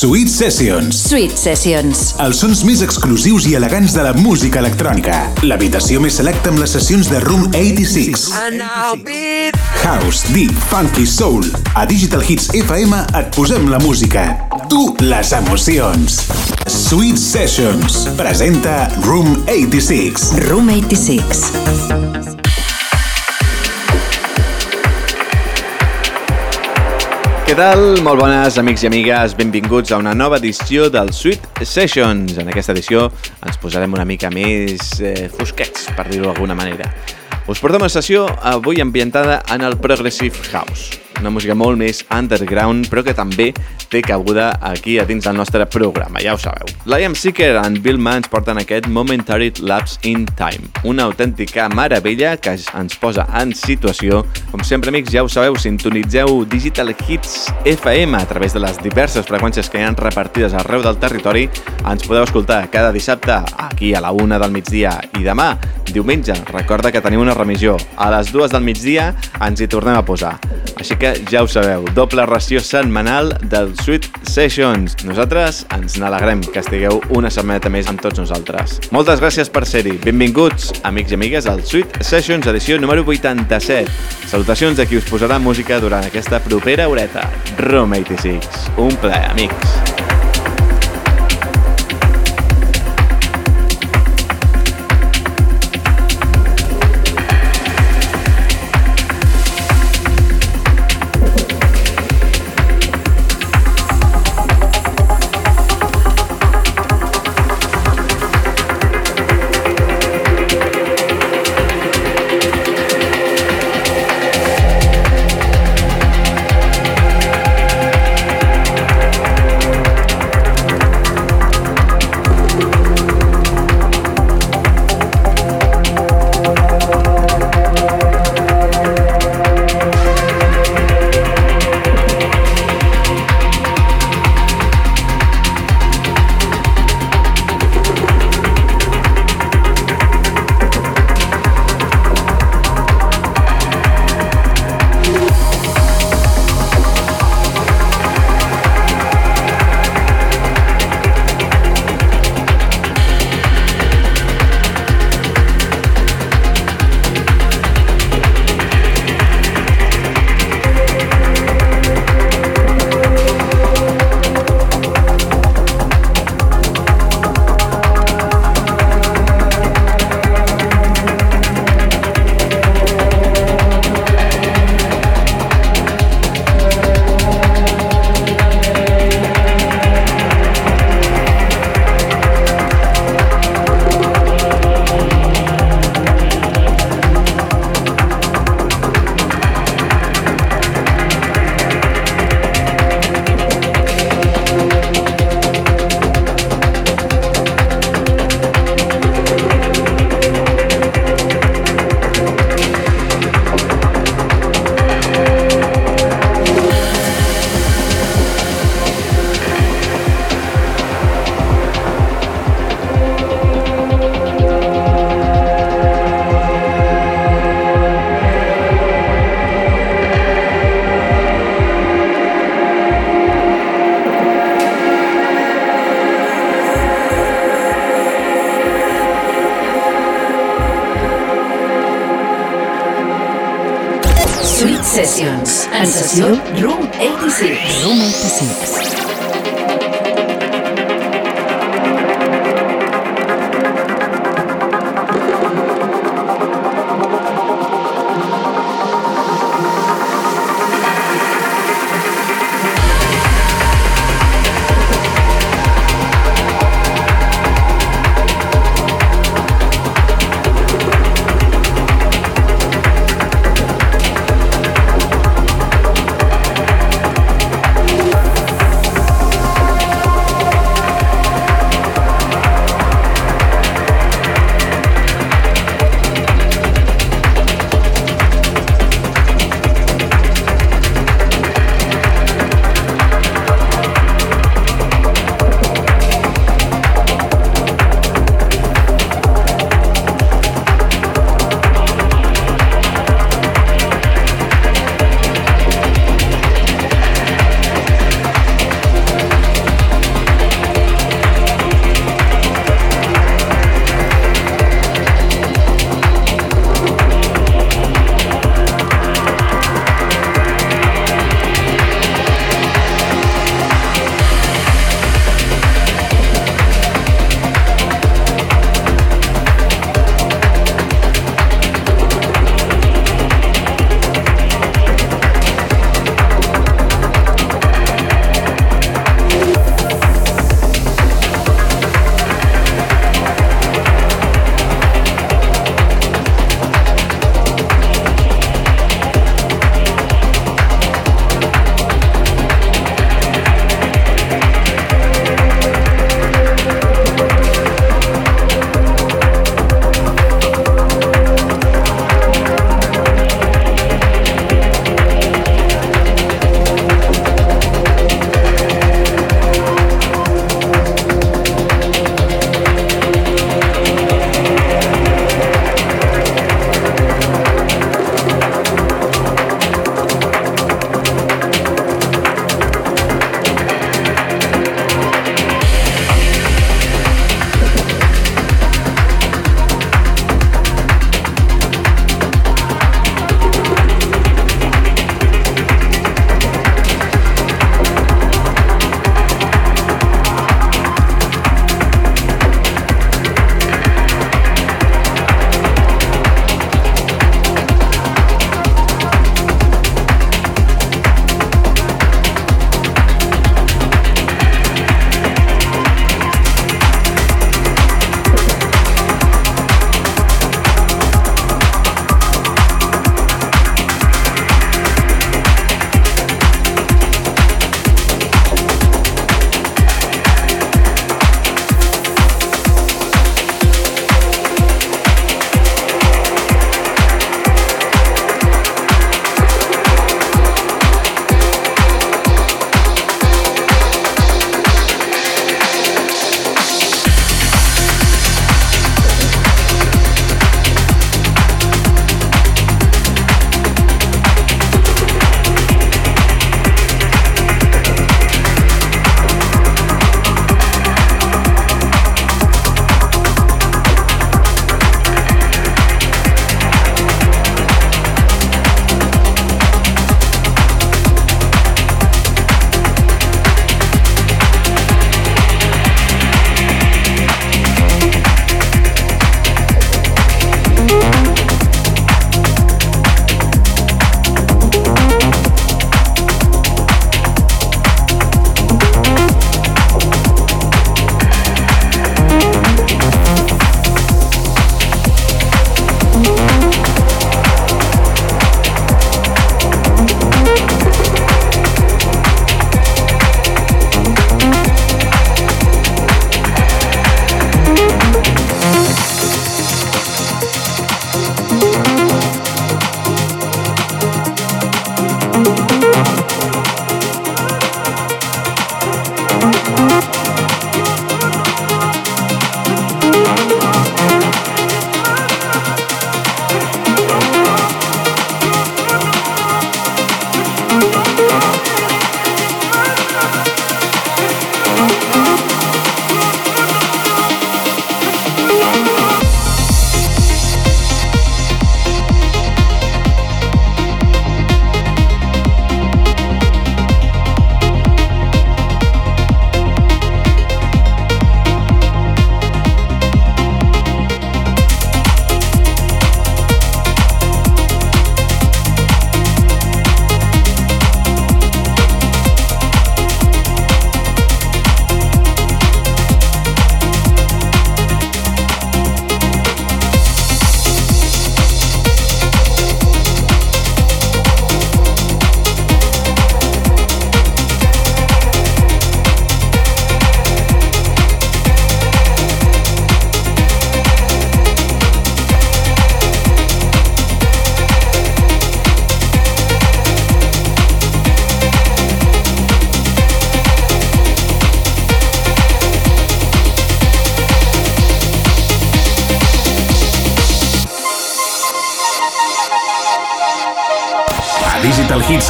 Sweet Sessions. Sweet Sessions. Els sons més exclusius i elegants de la música electrònica. L'habitació més selecta amb les sessions de Room 86. House, Deep, Funky, Soul. A Digital Hits FM et posem la música. Tu, les emocions. Sweet Sessions. Presenta Room 86. Room 86. Què tal? Molt bones, amics i amigues. Benvinguts a una nova edició del Sweet Sessions. En aquesta edició ens posarem una mica més eh, fosquets, per dir-ho d'alguna manera. Us portem una sessió avui ambientada en el Progressive House una música molt més underground, però que també té cabuda aquí a dins del nostre programa, ja ho sabeu. Liam Seeker and Bill Mann porten aquest Momentary Lapse in Time, una autèntica meravella que ens posa en situació. Com sempre, amics, ja ho sabeu, sintonitzeu Digital Hits FM a través de les diverses freqüències que hi ha repartides arreu del territori. Ens podeu escoltar cada dissabte aquí a la una del migdia i demà, diumenge, recorda que teniu una remissió. A les dues del migdia ens hi tornem a posar. Així que ja ho sabeu, doble ració setmanal del Sweet Sessions. Nosaltres ens n'alegrem que estigueu una setmaneta més amb tots nosaltres. Moltes gràcies per ser-hi. Benvinguts, amics i amigues, al Sweet Sessions edició número 87. Salutacions de qui us posarà música durant aquesta propera horeta. Room 86. Un plaer, amics. Radio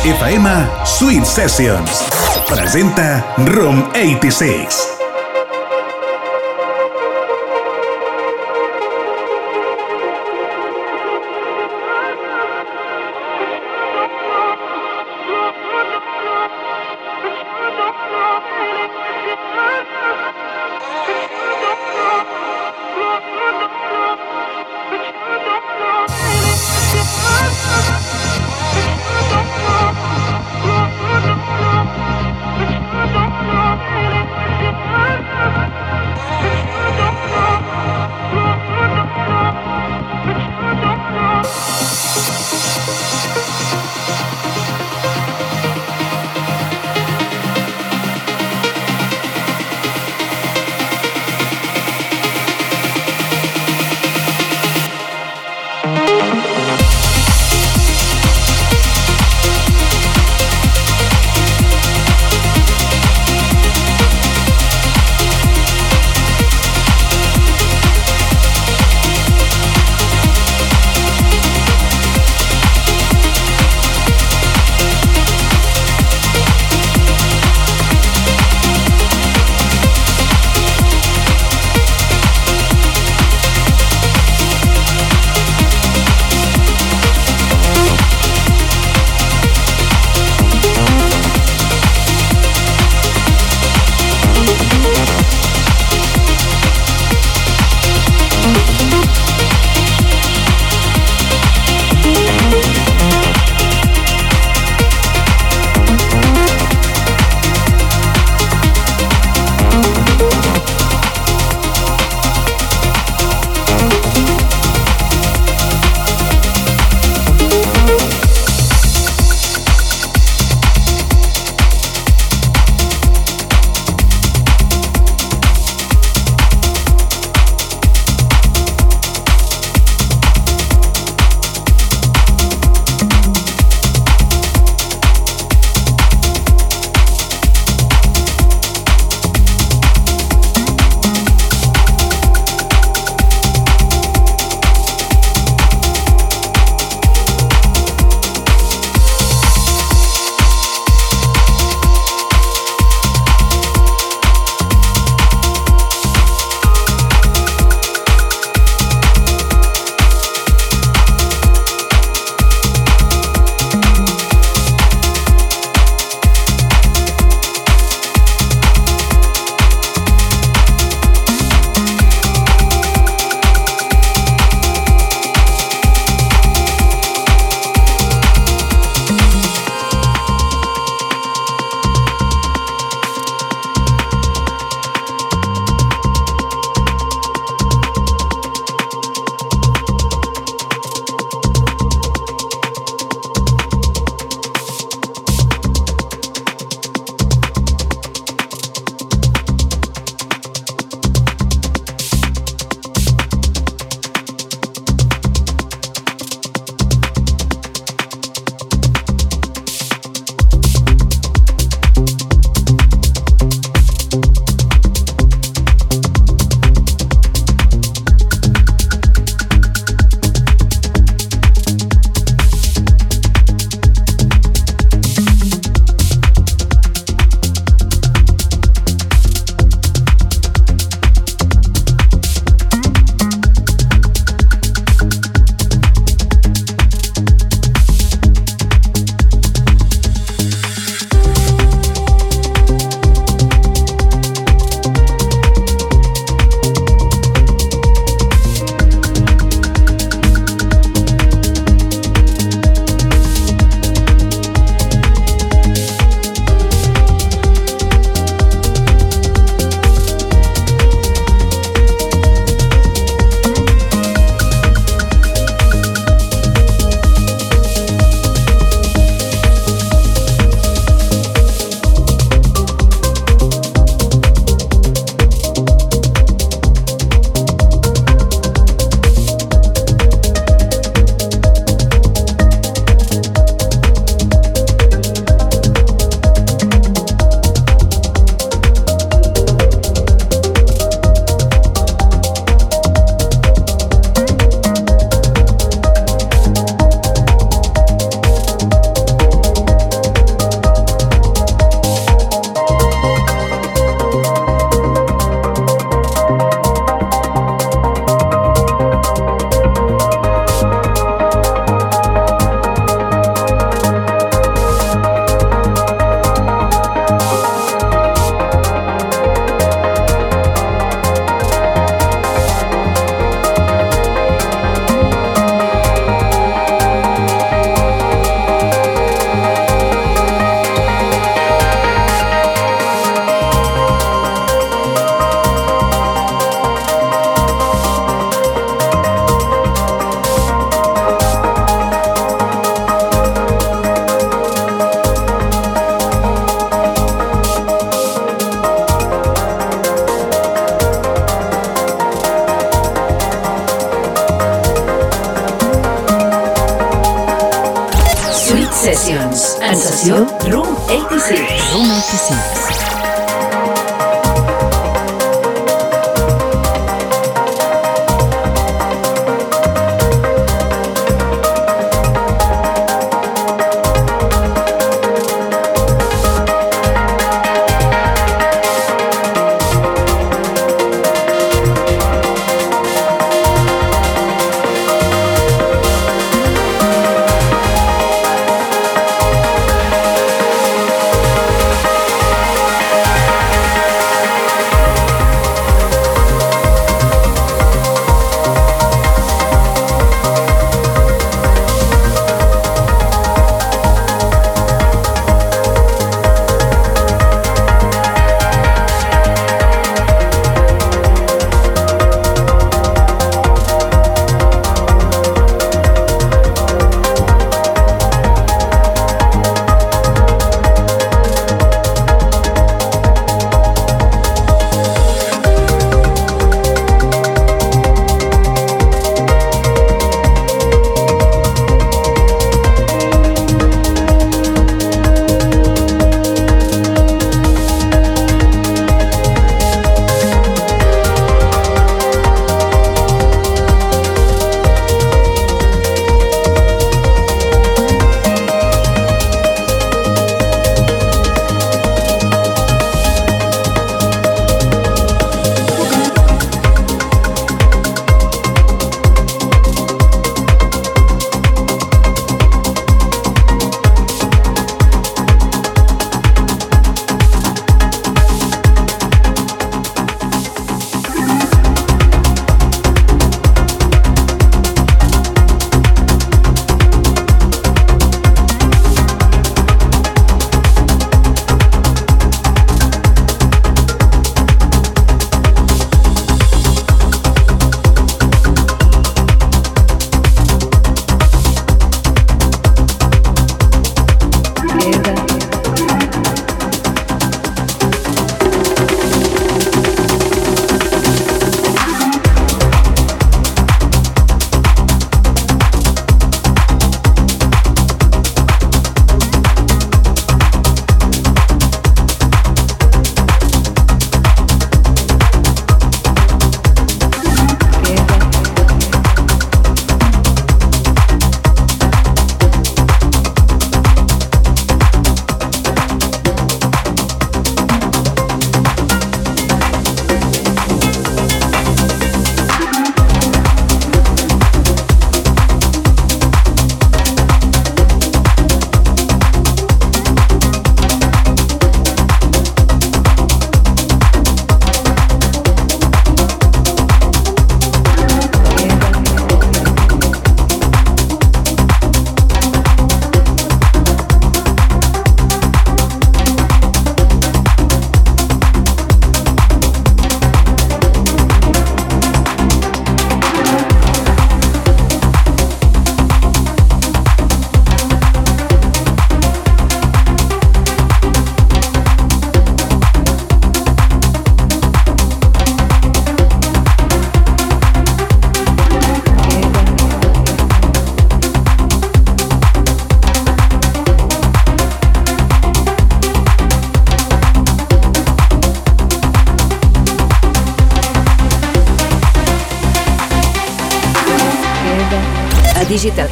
FM Sweet Sessions. Presenta Room 86.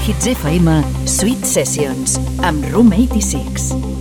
Hits FM Sweet Sessions amb Room 86.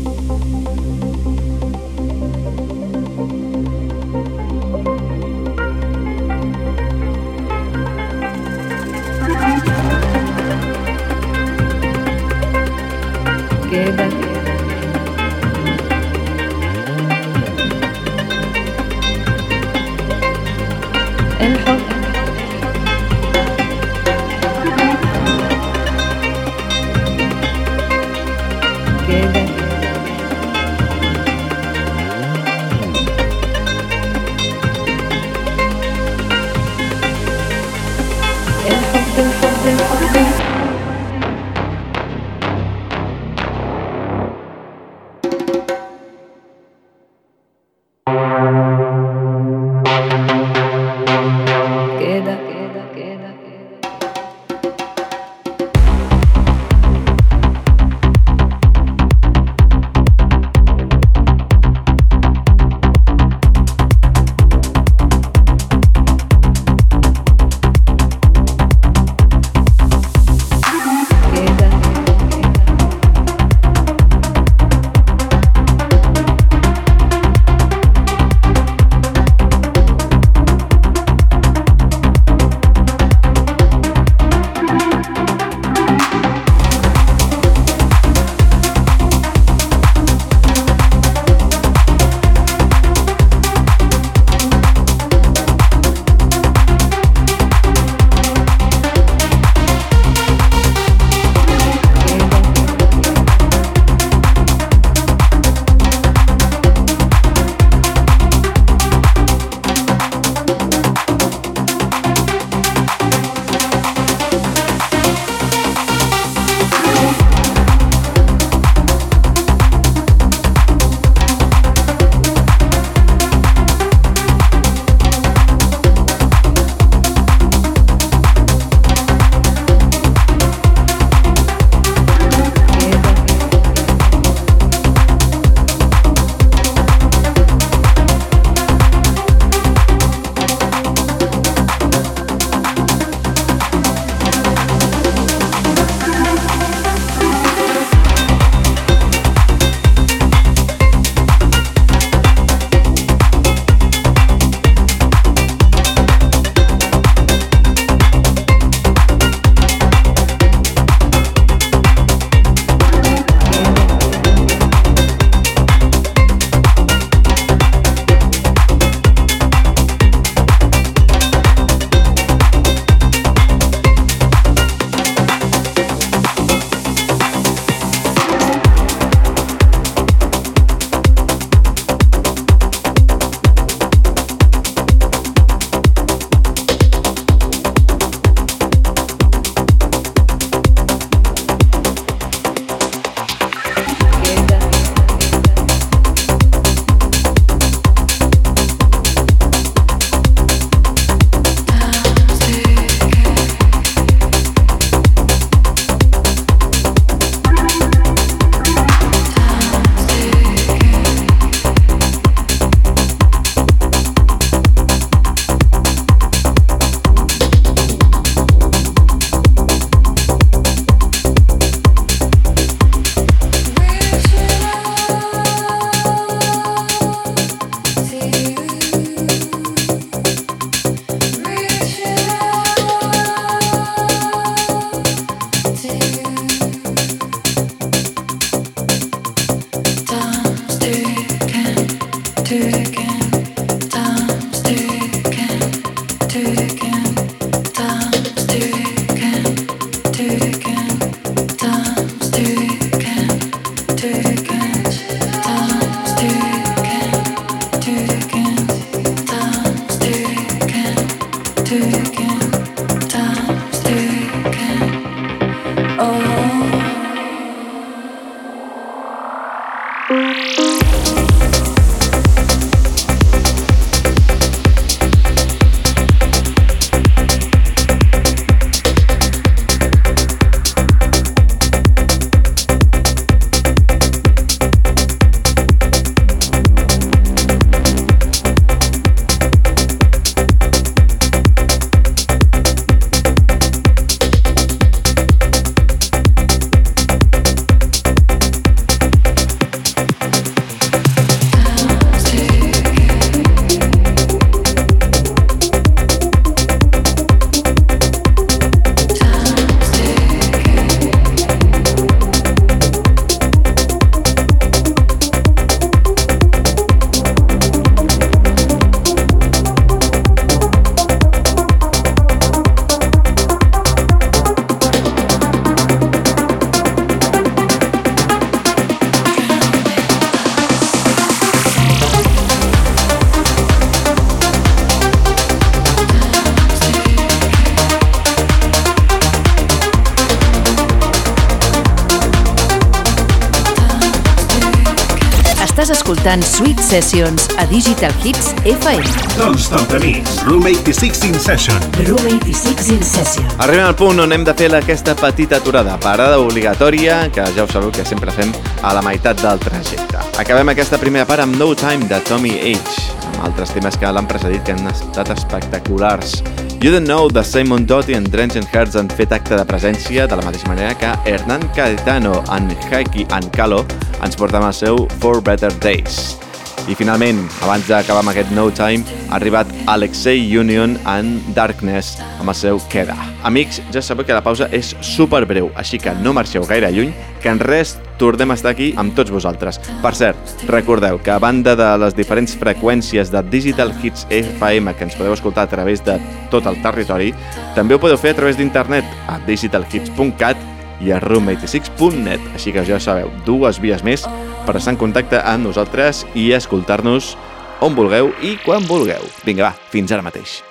Escoltant Sweet Sessions a Digital Hits FM. Doncs Top de Mix, Room 86 in Session. Room 86 in Session. Arribem al punt on hem de fer aquesta petita aturada, parada obligatòria, que ja ho sabeu que sempre fem a la meitat del trajecte. Acabem aquesta primera part amb No Time de Tommy H, amb altres temes que l'han precedit que han estat espectaculars. You Don't Know de Simon Doty and Drenched Hearts han fet acte de presència de la mateixa manera que Hernán Caetano en Haiki and Calo ens porta amb el seu For Better Days. I finalment, abans d'acabar amb aquest No Time, ha arribat Alexei Union en Darkness amb el seu Queda. Amics, ja sabeu que la pausa és super breu, així que no marxeu gaire lluny, que en res tornem a estar aquí amb tots vosaltres. Per cert, recordeu que a banda de les diferents freqüències de Digital Hits FM que ens podeu escoltar a través de tot el territori, també ho podeu fer a través d'internet a digitalhits.cat i a room86.net, així que ja sabeu, dues vies més per estar en contacte amb nosaltres i escoltar-nos on vulgueu i quan vulgueu. Vinga, va, fins ara mateix.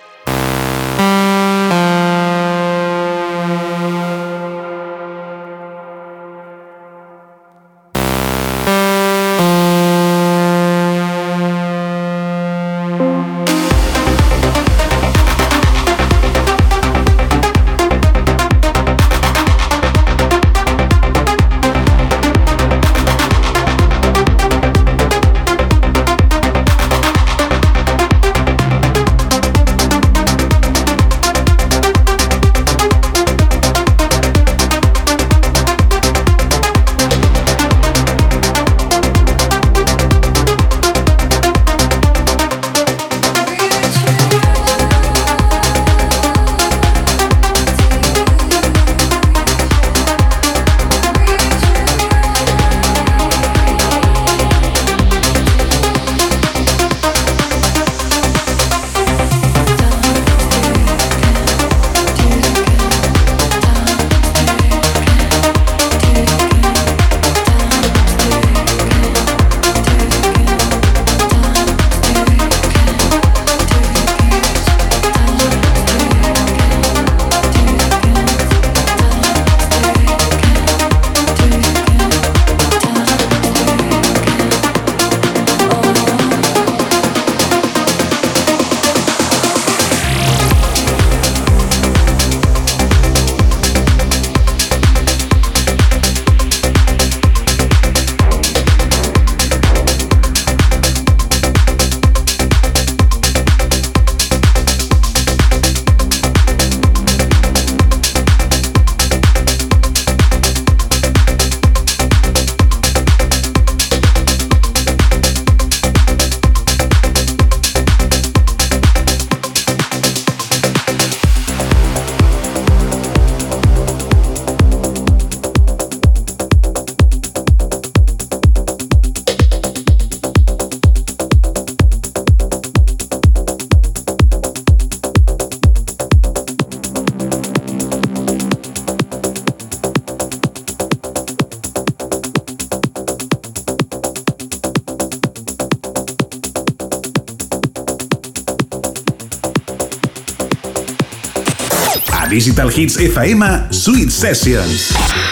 Digital Hits FM, Sweet Sessions.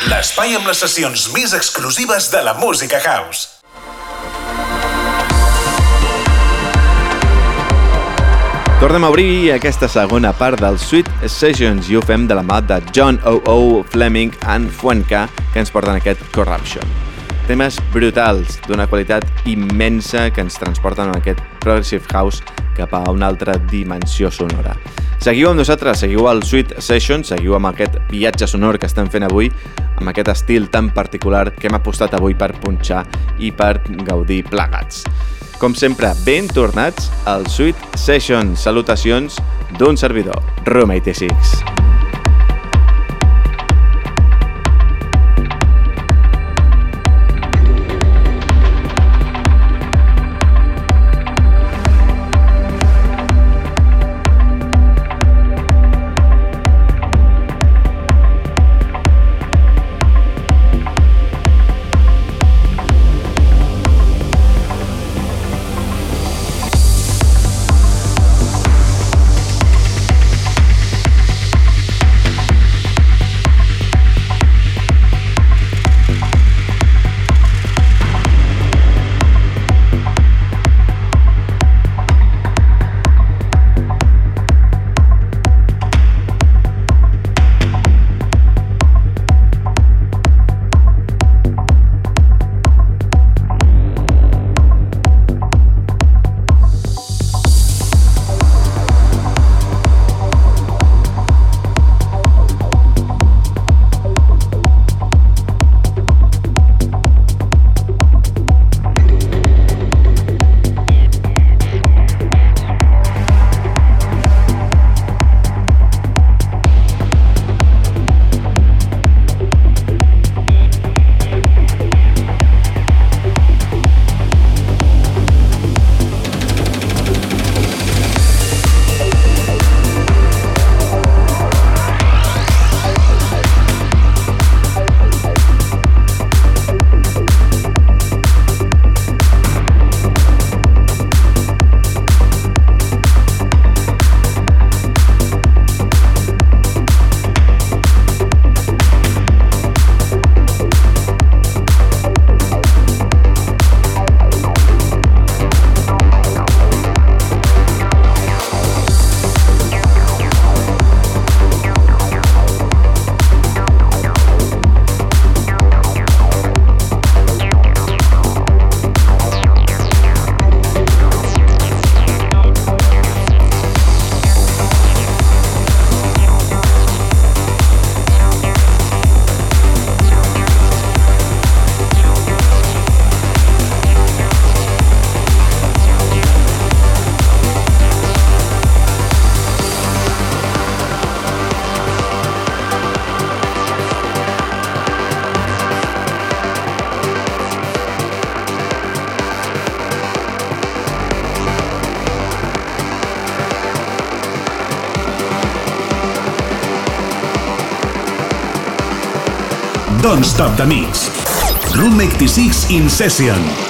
L'espai amb les sessions més exclusives de la música house. Tornem a obrir aquesta segona part del Sweet Sessions i ho fem de la mà de John O.O. Fleming and Fuenca que ens porten aquest Corruption. Temes brutals, d'una qualitat immensa que ens transporten en aquest Progressive House cap a una altra dimensió sonora. Seguiu amb nosaltres, seguiu al Sweet Session, seguiu amb aquest viatge sonor que estem fent avui, amb aquest estil tan particular que hem apostat avui per punxar i per gaudir plegats. Com sempre, ben tornats al Sweet Session. Salutacions d'un servidor, Room 86. Don't Stop the Mix. Room 86 in session.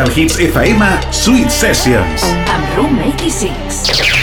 Digital Hits FM Sweet Sessions. Amb Room 86.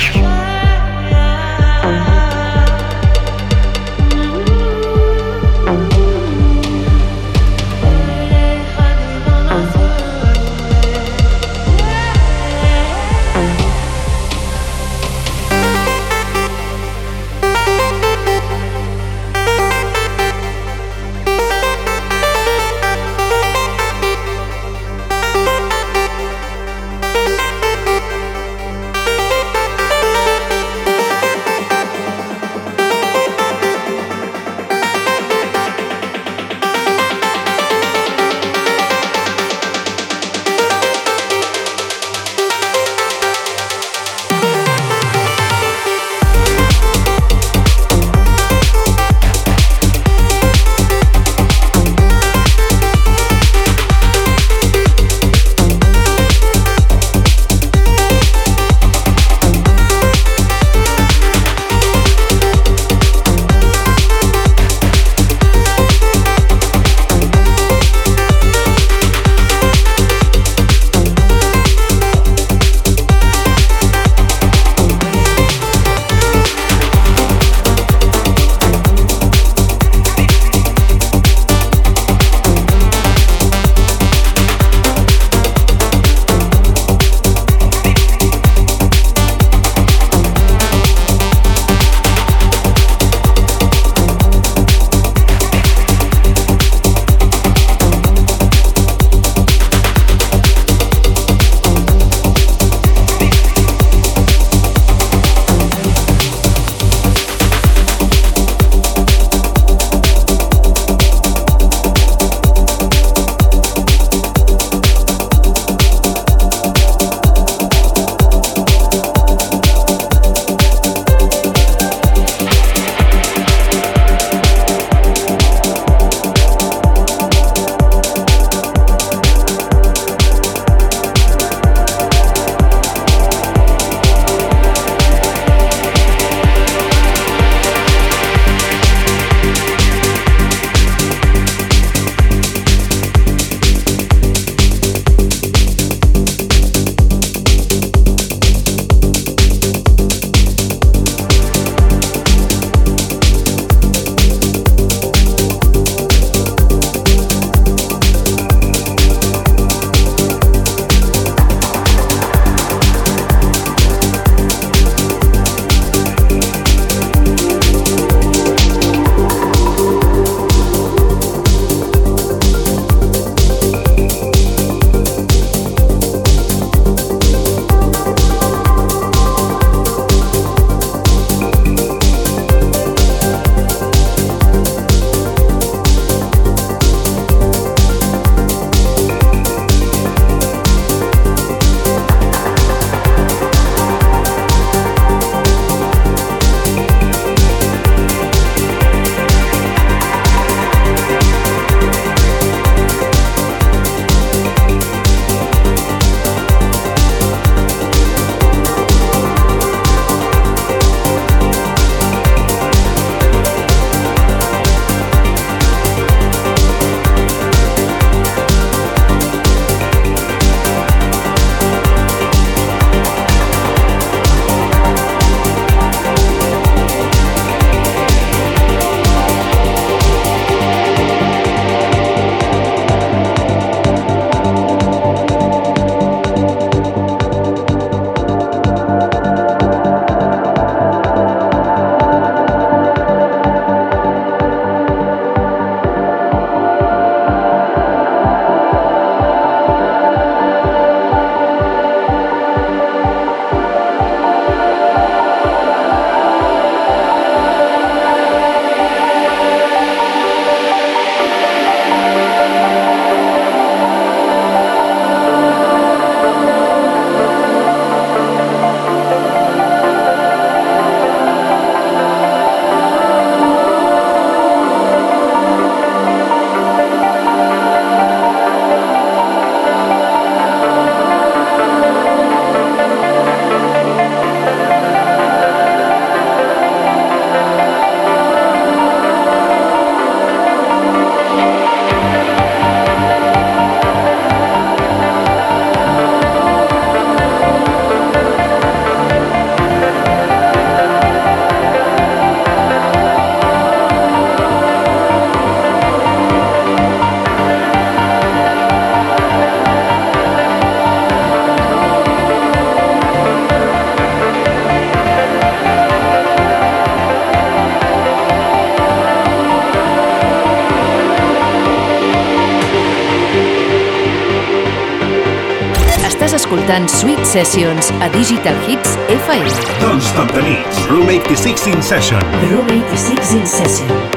Escoltant Sweet Sessions a Digital Hits FM. Doncs top de nits, Room 86 in Session. Room 86 in Session.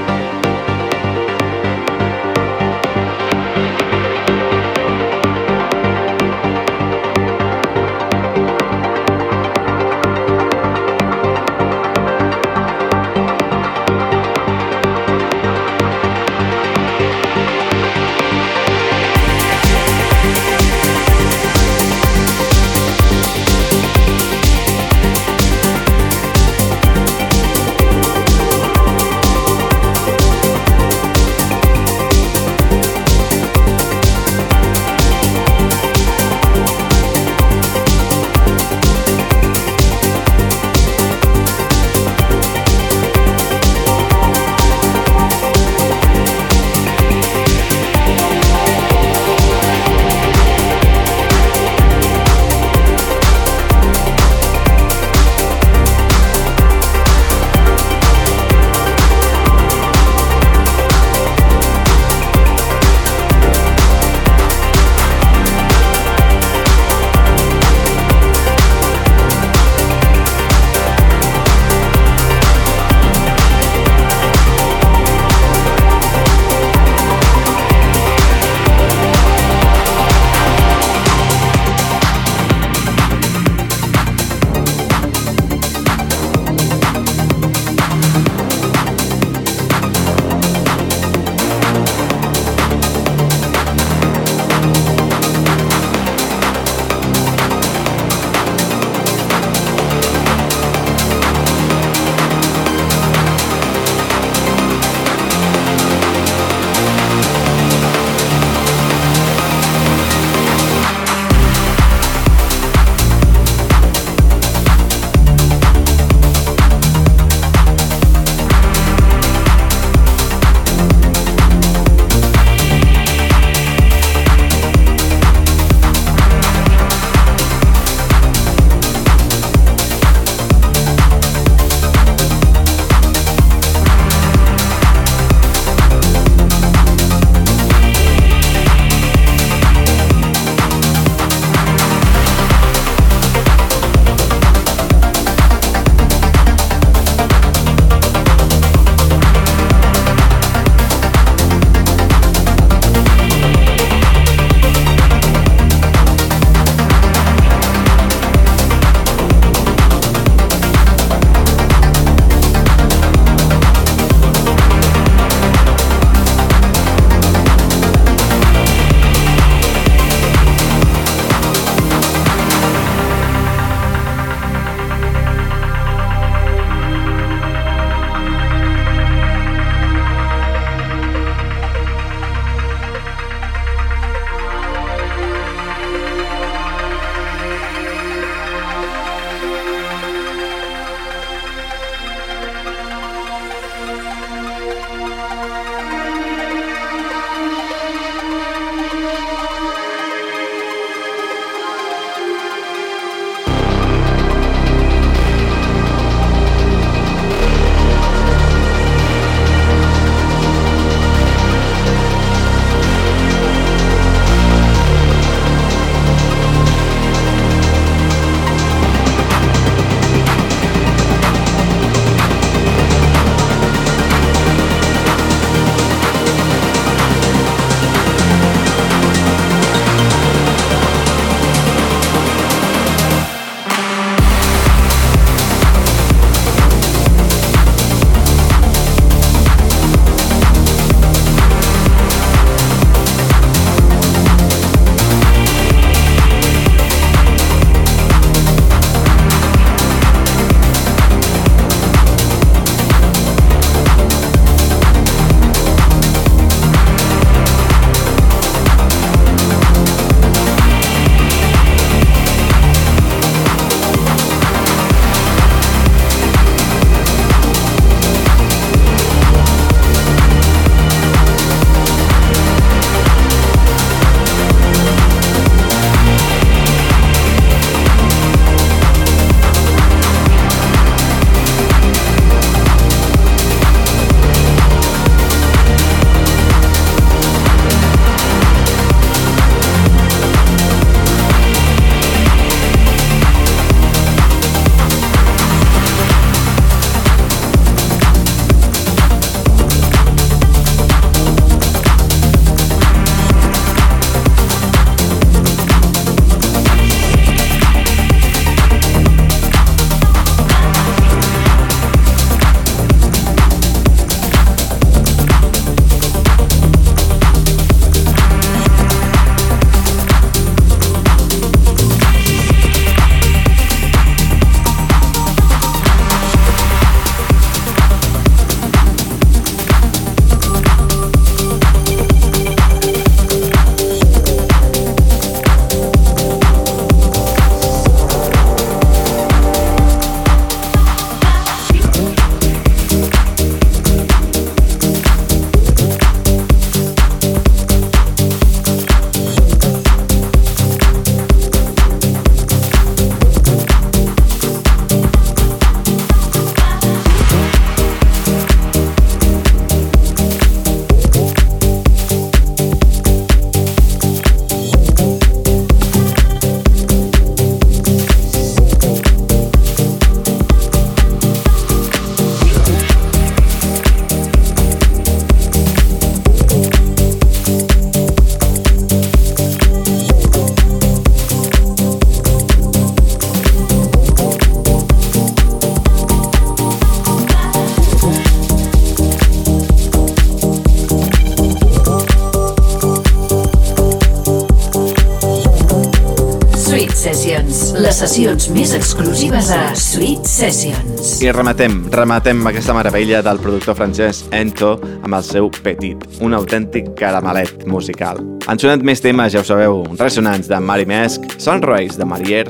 Sessions més exclusives a Sweet Sessions. I rematem, rematem aquesta meravella del productor francès Ento amb el seu Petit, un autèntic caramelet musical. Han sonat més temes, ja ho sabeu, Resonants de Mary Mesk, Sunrise de Marier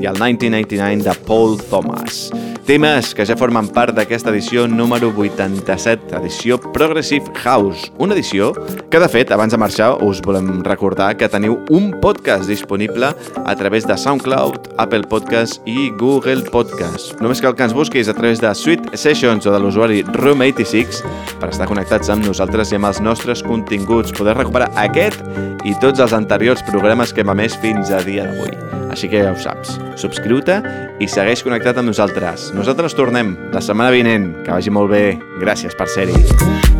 i el 1989 de Paul Thomas. Temes que ja formen part d'aquesta edició número 87, edició Progressive House, una edició que, de fet, abans de marxar, us volem recordar que teniu un podcast disponible a través de SoundCloud, Apple Podcast i Google Podcast. Només cal que ens busquis a través de Sweet Sessions o de l'usuari Room86 per estar connectats amb nosaltres i amb els nostres continguts, poder recuperar aquest i tots els anteriors programes que hem emès fins a dia d'avui. Així que ja ho saps, subscriu-te i segueix connectat amb nosaltres. Nosaltres tornem la setmana vinent. Que vagi molt bé. Gràcies per ser-hi.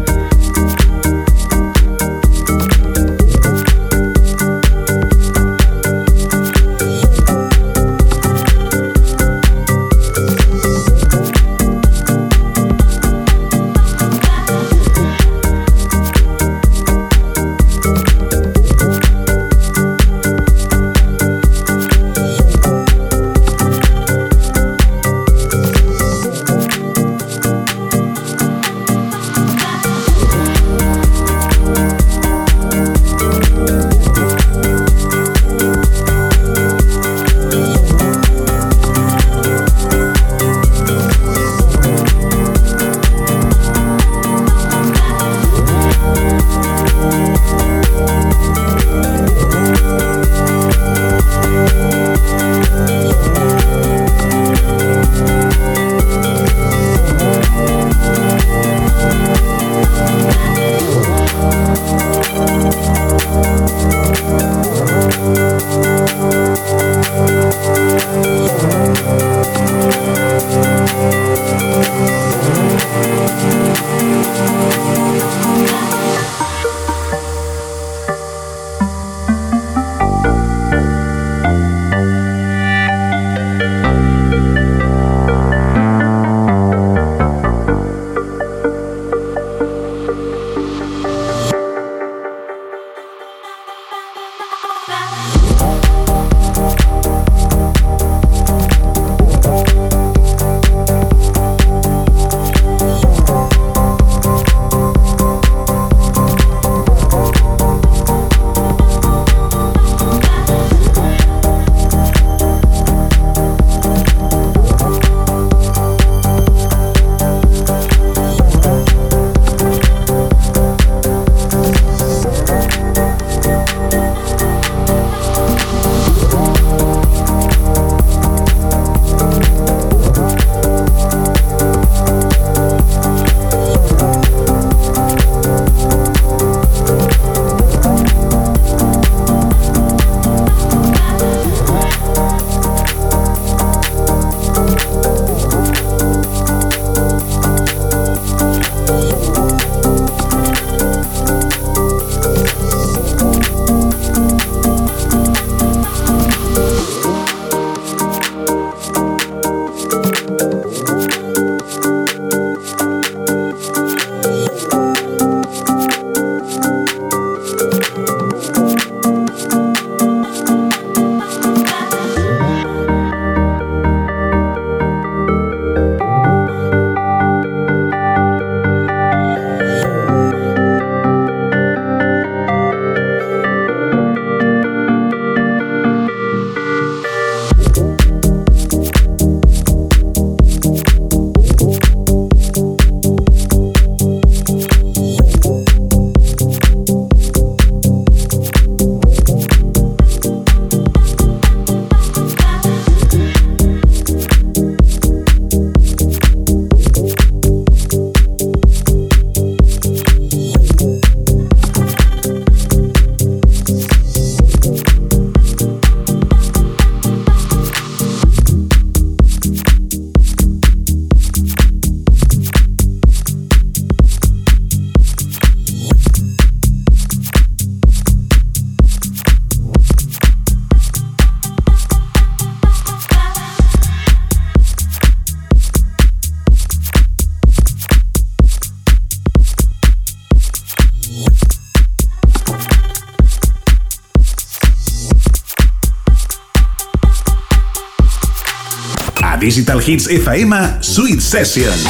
Hits FM, Sweet Sessions.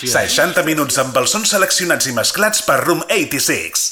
60 minuts amb els sons seleccionats i mesclats per Room 86.